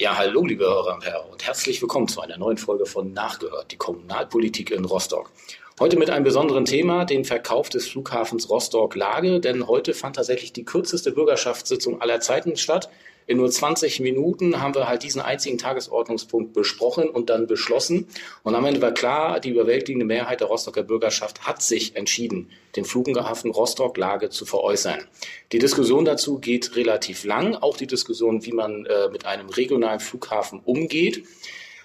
Ja, hallo, liebe Hörer und Herren, und herzlich willkommen zu einer neuen Folge von Nachgehört, die Kommunalpolitik in Rostock. Heute mit einem besonderen Thema, den Verkauf des Flughafens Rostock-Lage, denn heute fand tatsächlich die kürzeste Bürgerschaftssitzung aller Zeiten statt. In nur 20 Minuten haben wir halt diesen einzigen Tagesordnungspunkt besprochen und dann beschlossen. Und am Ende war klar, die überwältigende Mehrheit der Rostocker Bürgerschaft hat sich entschieden, den Flughafen Rostock-Lage zu veräußern. Die Diskussion dazu geht relativ lang, auch die Diskussion, wie man äh, mit einem regionalen Flughafen umgeht.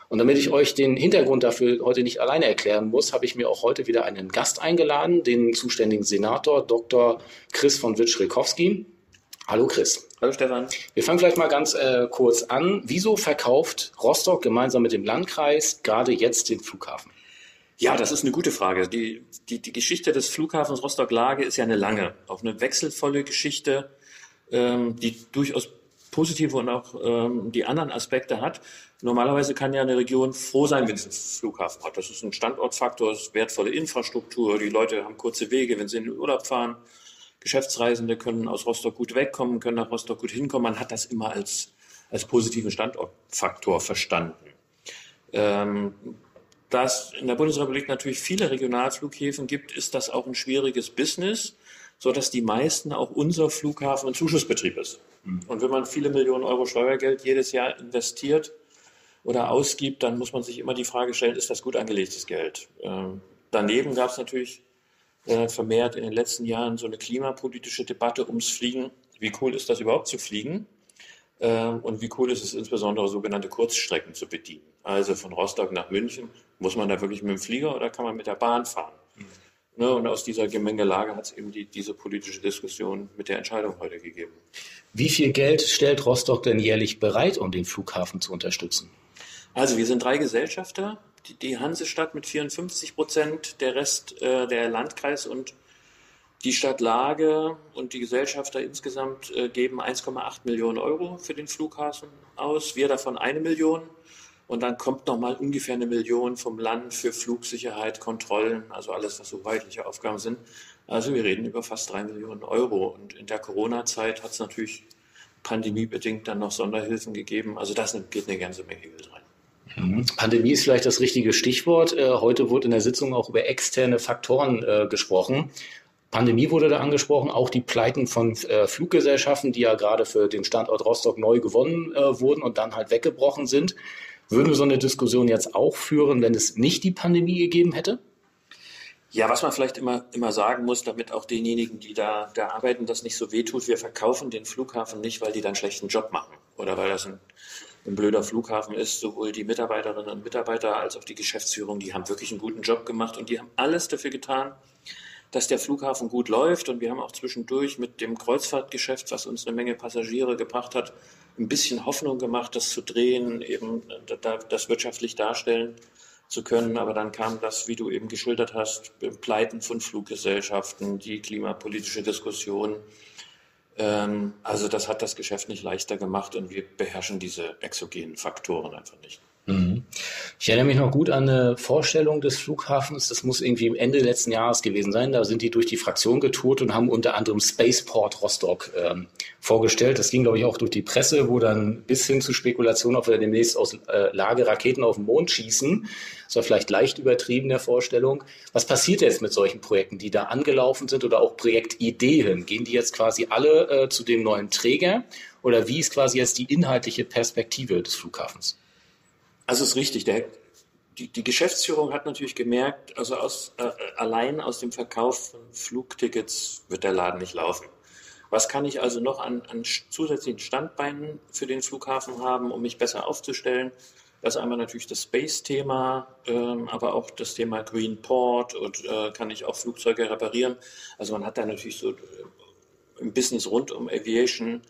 Und damit ich euch den Hintergrund dafür heute nicht alleine erklären muss, habe ich mir auch heute wieder einen Gast eingeladen, den zuständigen Senator Dr. Chris von Witsch-Rikowski. Hallo Chris. Hallo Stefan. Wir fangen vielleicht mal ganz äh, kurz an. Wieso verkauft Rostock gemeinsam mit dem Landkreis gerade jetzt den Flughafen? Ja, das ist eine gute Frage. Die, die, die Geschichte des Flughafens Rostock-Lage ist ja eine lange, auch eine wechselvolle Geschichte, ähm, die durchaus positive und auch ähm, die anderen Aspekte hat. Normalerweise kann ja eine Region froh sein, wenn sie einen Flughafen hat. Das ist ein Standortfaktor, das ist wertvolle Infrastruktur, die Leute haben kurze Wege, wenn sie in den Urlaub fahren. Geschäftsreisende können aus Rostock gut wegkommen, können nach Rostock gut hinkommen. Man hat das immer als, als positiven Standortfaktor verstanden. Ähm, da es in der Bundesrepublik natürlich viele Regionalflughäfen gibt, ist das auch ein schwieriges Business, so dass die meisten auch unser Flughafen ein Zuschussbetrieb ist. Mhm. Und wenn man viele Millionen Euro Steuergeld jedes Jahr investiert oder ausgibt, dann muss man sich immer die Frage stellen, ist das gut angelegtes Geld? Ähm, daneben gab es natürlich äh, vermehrt in den letzten Jahren so eine klimapolitische Debatte ums Fliegen. Wie cool ist das überhaupt zu fliegen? Äh, und wie cool ist es insbesondere, sogenannte Kurzstrecken zu bedienen? Also von Rostock nach München, muss man da wirklich mit dem Flieger oder kann man mit der Bahn fahren? Mhm. Ne, und aus dieser Gemengelage hat es eben die, diese politische Diskussion mit der Entscheidung heute gegeben. Wie viel Geld stellt Rostock denn jährlich bereit, um den Flughafen zu unterstützen? Also wir sind drei Gesellschafter die, Hansestadt mit 54 Prozent, der Rest äh, der Landkreis und die Stadt Lage und die Gesellschafter insgesamt äh, geben 1,8 Millionen Euro für den Flughafen aus. Wir davon eine Million. Und dann kommt nochmal ungefähr eine Million vom Land für Flugsicherheit, Kontrollen, also alles, was so weitliche Aufgaben sind. Also wir reden über fast drei Millionen Euro. Und in der Corona-Zeit hat es natürlich pandemiebedingt dann noch Sonderhilfen gegeben. Also das geht eine ganze Menge Geld rein. Mhm. Pandemie ist vielleicht das richtige Stichwort. Äh, heute wurde in der Sitzung auch über externe Faktoren äh, gesprochen. Pandemie wurde da angesprochen, auch die Pleiten von äh, Fluggesellschaften, die ja gerade für den Standort Rostock neu gewonnen wurden und dann halt weggebrochen sind. Würden wir so eine Diskussion jetzt auch führen, wenn es nicht die Pandemie gegeben hätte? Ja, was man vielleicht immer, immer sagen muss, damit auch denjenigen, die da, da arbeiten, das nicht so wehtut, wir verkaufen den Flughafen nicht, weil die dann einen schlechten Job machen oder weil das ein ein blöder Flughafen ist, sowohl die Mitarbeiterinnen und Mitarbeiter als auch die Geschäftsführung, die haben wirklich einen guten Job gemacht und die haben alles dafür getan, dass der Flughafen gut läuft. Und wir haben auch zwischendurch mit dem Kreuzfahrtgeschäft, was uns eine Menge Passagiere gebracht hat, ein bisschen Hoffnung gemacht, das zu drehen, eben das wirtschaftlich darstellen zu können. Aber dann kam das, wie du eben geschildert hast, Pleiten von Fluggesellschaften, die klimapolitische Diskussion, ähm, also das hat das Geschäft nicht leichter gemacht und wir beherrschen diese exogenen Faktoren einfach nicht. Mhm. Ich erinnere mich noch gut an eine Vorstellung des Flughafens. Das muss irgendwie Ende letzten Jahres gewesen sein. Da sind die durch die Fraktion getourt und haben unter anderem Spaceport Rostock ähm, vorgestellt. Das ging, glaube ich, auch durch die Presse, wo dann bis hin zu Spekulationen, ob wir demnächst aus äh, Lage Raketen auf den Mond schießen. Das war vielleicht leicht übertrieben der Vorstellung. Was passiert jetzt mit solchen Projekten, die da angelaufen sind oder auch Projektideen? Gehen die jetzt quasi alle äh, zu dem neuen Träger? Oder wie ist quasi jetzt die inhaltliche Perspektive des Flughafens? Also ist richtig. Der, die, die, Geschäftsführung hat natürlich gemerkt, also aus, äh, allein aus dem Verkauf von Flugtickets wird der Laden nicht laufen. Was kann ich also noch an, an zusätzlichen Standbeinen für den Flughafen haben, um mich besser aufzustellen? Das ist einmal natürlich das Space-Thema, ähm, aber auch das Thema Green Port und äh, kann ich auch Flugzeuge reparieren. Also man hat da natürlich so äh, im Business rund um Aviation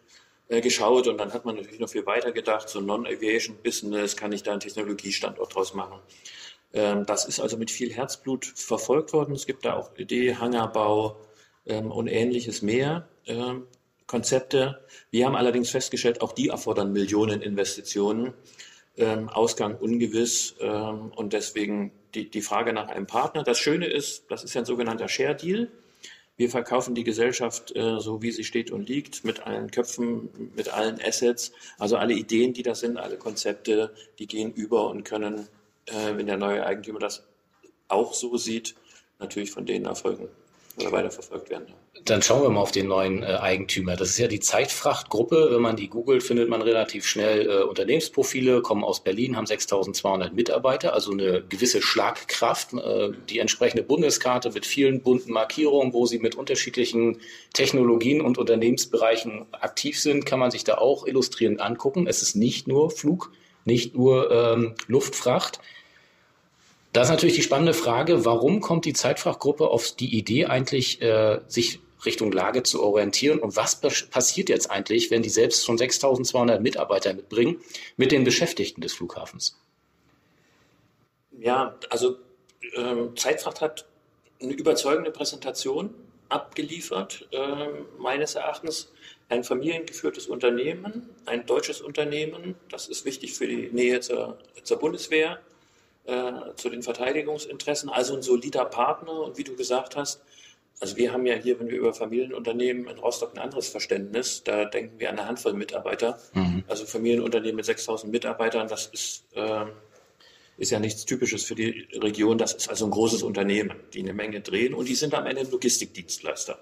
äh, geschaut und dann hat man natürlich noch viel weiter gedacht, so Non-Aviation-Business, kann ich da einen Technologiestandort draus machen. Ähm, das ist also mit viel Herzblut verfolgt worden. Es gibt da auch Idee, Hangerbau ähm, und ähnliches mehr. Ähm, Konzepte. Wir haben allerdings festgestellt, auch die erfordern Millionen Investitionen. Ähm, Ausgang ungewiss ähm, und deswegen die, die Frage nach einem Partner. Das Schöne ist, das ist ja ein sogenannter Share Deal. Wir verkaufen die Gesellschaft äh, so, wie sie steht und liegt, mit allen Köpfen, mit allen Assets. Also alle Ideen, die da sind, alle Konzepte, die gehen über und können, äh, wenn der neue Eigentümer das auch so sieht, natürlich von denen erfolgen oder weiterverfolgt werden. Dann schauen wir mal auf den neuen äh, Eigentümer. Das ist ja die Zeitfrachtgruppe. Wenn man die googelt, findet man relativ schnell äh, Unternehmensprofile, kommen aus Berlin, haben 6200 Mitarbeiter, also eine gewisse Schlagkraft. Äh, die entsprechende Bundeskarte mit vielen bunten Markierungen, wo sie mit unterschiedlichen Technologien und Unternehmensbereichen aktiv sind, kann man sich da auch illustrierend angucken. Es ist nicht nur Flug, nicht nur ähm, Luftfracht. Da ist natürlich die spannende Frage, warum kommt die Zeitfachgruppe auf die Idee eigentlich, äh, sich Richtung Lage zu orientieren und was passiert jetzt eigentlich, wenn die selbst schon 6200 Mitarbeiter mitbringen mit den Beschäftigten des Flughafens? Ja, also ähm, Zeitfracht hat eine überzeugende Präsentation abgeliefert, äh, meines Erachtens. Ein familiengeführtes Unternehmen, ein deutsches Unternehmen, das ist wichtig für die Nähe zur, zur Bundeswehr, äh, zu den Verteidigungsinteressen, also ein solider Partner. Und wie du gesagt hast, also wir haben ja hier, wenn wir über Familienunternehmen in Rostock ein anderes Verständnis, da denken wir an eine Handvoll Mitarbeiter. Mhm. Also Familienunternehmen mit 6000 Mitarbeitern, das ist, äh, ist ja nichts Typisches für die Region. Das ist also ein großes Unternehmen, die eine Menge drehen und die sind am Ende ein Logistikdienstleister.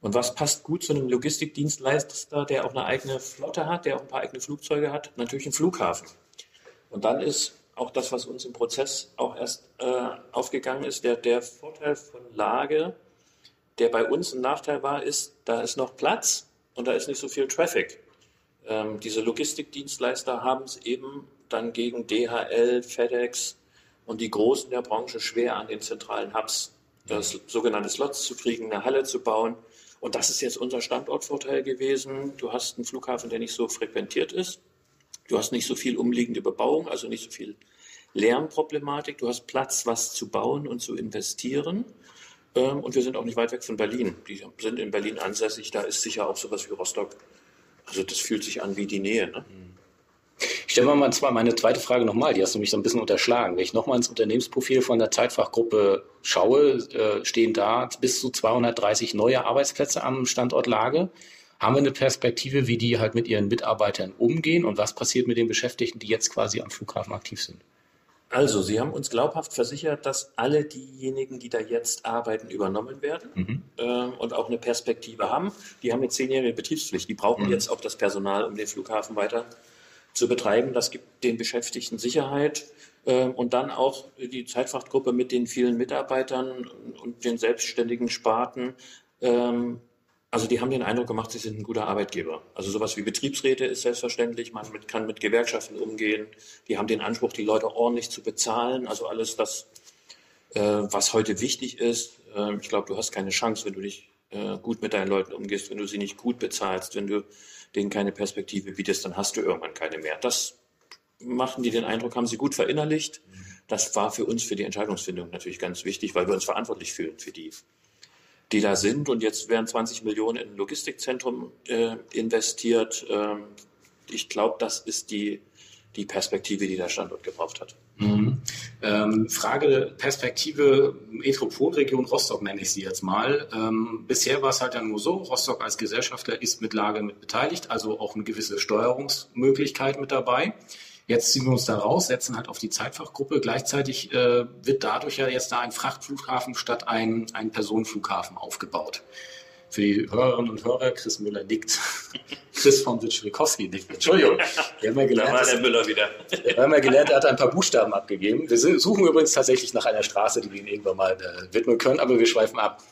Und was passt gut zu einem Logistikdienstleister, der auch eine eigene Flotte hat, der auch ein paar eigene Flugzeuge hat? Natürlich ein Flughafen. Und dann ist auch das, was uns im Prozess auch erst äh, aufgegangen ist, der, der Vorteil von Lage, der bei uns ein Nachteil war, ist, da ist noch Platz und da ist nicht so viel Traffic. Ähm, diese Logistikdienstleister haben es eben dann gegen DHL, FedEx und die Großen der Branche schwer an den zentralen Hubs, das sogenannte Slots zu kriegen, eine Halle zu bauen. Und das ist jetzt unser Standortvorteil gewesen. Du hast einen Flughafen, der nicht so frequentiert ist. Du hast nicht so viel umliegende Bebauung, also nicht so viel Lärmproblematik. Du hast Platz, was zu bauen und zu investieren. Ähm, und wir sind auch nicht weit weg von Berlin. Die sind in Berlin ansässig. Da ist sicher auch sowas wie Rostock. Also das fühlt sich an wie die Nähe. Ne? Ich stelle mal zwar meine zweite Frage nochmal, die hast du mich so ein bisschen unterschlagen. Wenn ich nochmal ins Unternehmensprofil von der Zeitfachgruppe schaue, äh, stehen da bis zu 230 neue Arbeitsplätze am Standort Lage. Haben wir eine Perspektive, wie die halt mit ihren Mitarbeitern umgehen und was passiert mit den Beschäftigten, die jetzt quasi am Flughafen aktiv sind? Also, Sie haben uns glaubhaft versichert, dass alle diejenigen, die da jetzt arbeiten, übernommen werden mhm. äh, und auch eine Perspektive haben. Die haben eine zehnjährige Betriebspflicht. Die brauchen mhm. jetzt auch das Personal, um den Flughafen weiter zu betreiben. Das gibt den Beschäftigten Sicherheit äh, und dann auch die Zeitfrachtgruppe mit den vielen Mitarbeitern und den selbstständigen Sparten ähm, also die haben den Eindruck gemacht, sie sind ein guter Arbeitgeber. Also sowas wie Betriebsräte ist selbstverständlich, man mit, kann mit Gewerkschaften umgehen. Die haben den Anspruch, die Leute ordentlich zu bezahlen. Also alles das, äh, was heute wichtig ist. Äh, ich glaube, du hast keine Chance, wenn du nicht äh, gut mit deinen Leuten umgehst, wenn du sie nicht gut bezahlst, wenn du denen keine Perspektive bietest, dann hast du irgendwann keine mehr. Das machen die den Eindruck, haben sie gut verinnerlicht. Das war für uns für die Entscheidungsfindung natürlich ganz wichtig, weil wir uns verantwortlich fühlen für die die da sind. Und jetzt werden 20 Millionen in ein Logistikzentrum äh, investiert. Ähm, ich glaube, das ist die, die Perspektive, die der Standort gebraucht hat. Mhm. Ähm, Frage Perspektive Metropolregion Rostock nenne ich sie jetzt mal. Ähm, bisher war es halt ja nur so, Rostock als Gesellschafter ist mit Lage mit beteiligt, also auch eine gewisse Steuerungsmöglichkeit mit dabei. Jetzt ziehen wir uns da raus, setzen halt auf die Zeitfachgruppe. Gleichzeitig äh, wird dadurch ja jetzt da ein Frachtflughafen statt ein, ein Personenflughafen aufgebaut. Für die Hörerinnen und Hörer, Chris Müller nickt. Chris von Witschwikowski nickt. Entschuldigung. Wir haben ja gelernt, da war der Müller wieder. Wir haben ja gelernt, er hat ein paar Buchstaben abgegeben. Wir suchen übrigens tatsächlich nach einer Straße, die wir ihn irgendwann mal äh, widmen können, aber wir schweifen ab.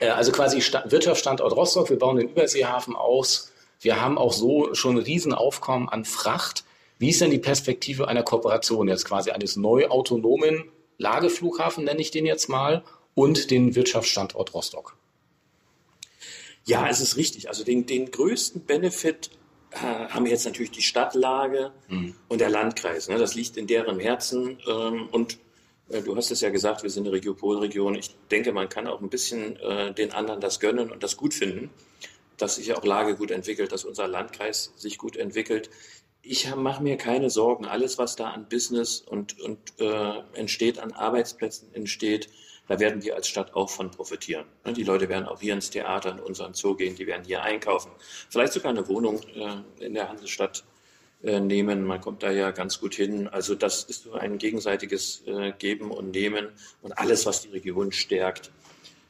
Äh, also quasi Sta Wirtschaftsstandort Rostock. Wir bauen den Überseehafen aus. Wir haben auch so schon ein Riesenaufkommen an Fracht. Wie ist denn die Perspektive einer Kooperation jetzt quasi eines neu autonomen Lageflughafen, nenne ich den jetzt mal, und den Wirtschaftsstandort Rostock? Ja, es ist richtig. Also den, den größten Benefit äh, haben jetzt natürlich die Stadtlage mhm. und der Landkreis. Ne? Das liegt in deren Herzen. Ähm, und äh, du hast es ja gesagt, wir sind eine Regiopolregion. Ich denke, man kann auch ein bisschen äh, den anderen das gönnen und das gut finden, dass sich auch Lage gut entwickelt, dass unser Landkreis sich gut entwickelt ich mache mir keine Sorgen. Alles, was da an Business und, und äh, entsteht, an Arbeitsplätzen entsteht, Da werden wir als Stadt auch von profitieren. Ne, die Leute werden auch hier ins Theater, in unseren Zoo gehen, die werden hier einkaufen. Vielleicht sogar eine Wohnung äh, in der Hansestadt äh, nehmen. Man kommt da ja ganz gut hin. Also das ist so ein gegenseitiges äh, Geben und Nehmen. Und alles, was die Region stärkt,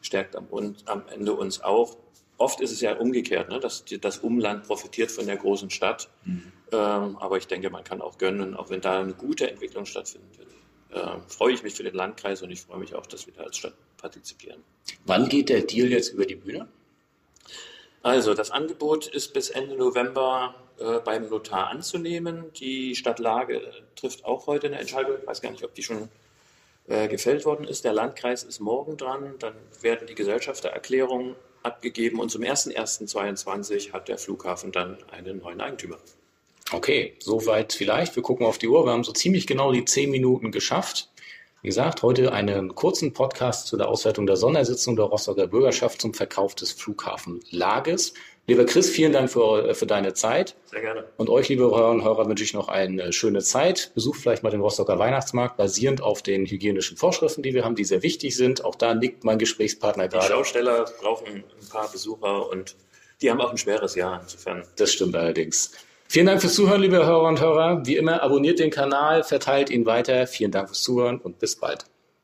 stärkt am, am Ende uns auch. Oft ist es ja umgekehrt, ne? dass das Umland profitiert von der großen Stadt. Mhm. Ähm, aber ich denke, man kann auch gönnen, auch wenn da eine gute Entwicklung stattfinden wird. Äh, freue ich mich für den Landkreis und ich freue mich auch, dass wir da als Stadt partizipieren. Wann geht der Deal jetzt über die Bühne? Also, das Angebot ist bis Ende November äh, beim Notar anzunehmen. Die Stadt Lage trifft auch heute eine Entscheidung. Ich weiß gar nicht, ob die schon äh, gefällt worden ist. Der Landkreis ist morgen dran. Dann werden die Gesellschaftererklärungen abgegeben und zum 01.01.2022 hat der Flughafen dann einen neuen Eigentümer. Okay, soweit vielleicht. Wir gucken auf die Uhr. Wir haben so ziemlich genau die zehn Minuten geschafft. Wie gesagt, heute einen kurzen Podcast zu der Auswertung der Sondersitzung der Rostocker Bürgerschaft zum Verkauf des Flughafen Lages. Lieber Chris, vielen Dank für, für deine Zeit. Sehr gerne. Und euch, liebe Hörer und Hörer, wünsche ich noch eine schöne Zeit. Besucht vielleicht mal den Rostocker Weihnachtsmarkt, basierend auf den hygienischen Vorschriften, die wir haben, die sehr wichtig sind. Auch da nickt mein Gesprächspartner gerade. Die Schausteller brauchen ein paar Besucher und die haben auch ein schweres Jahr insofern. Das stimmt allerdings. Vielen Dank fürs Zuhören, liebe Hörer und Hörer. Wie immer, abonniert den Kanal, verteilt ihn weiter. Vielen Dank fürs Zuhören und bis bald.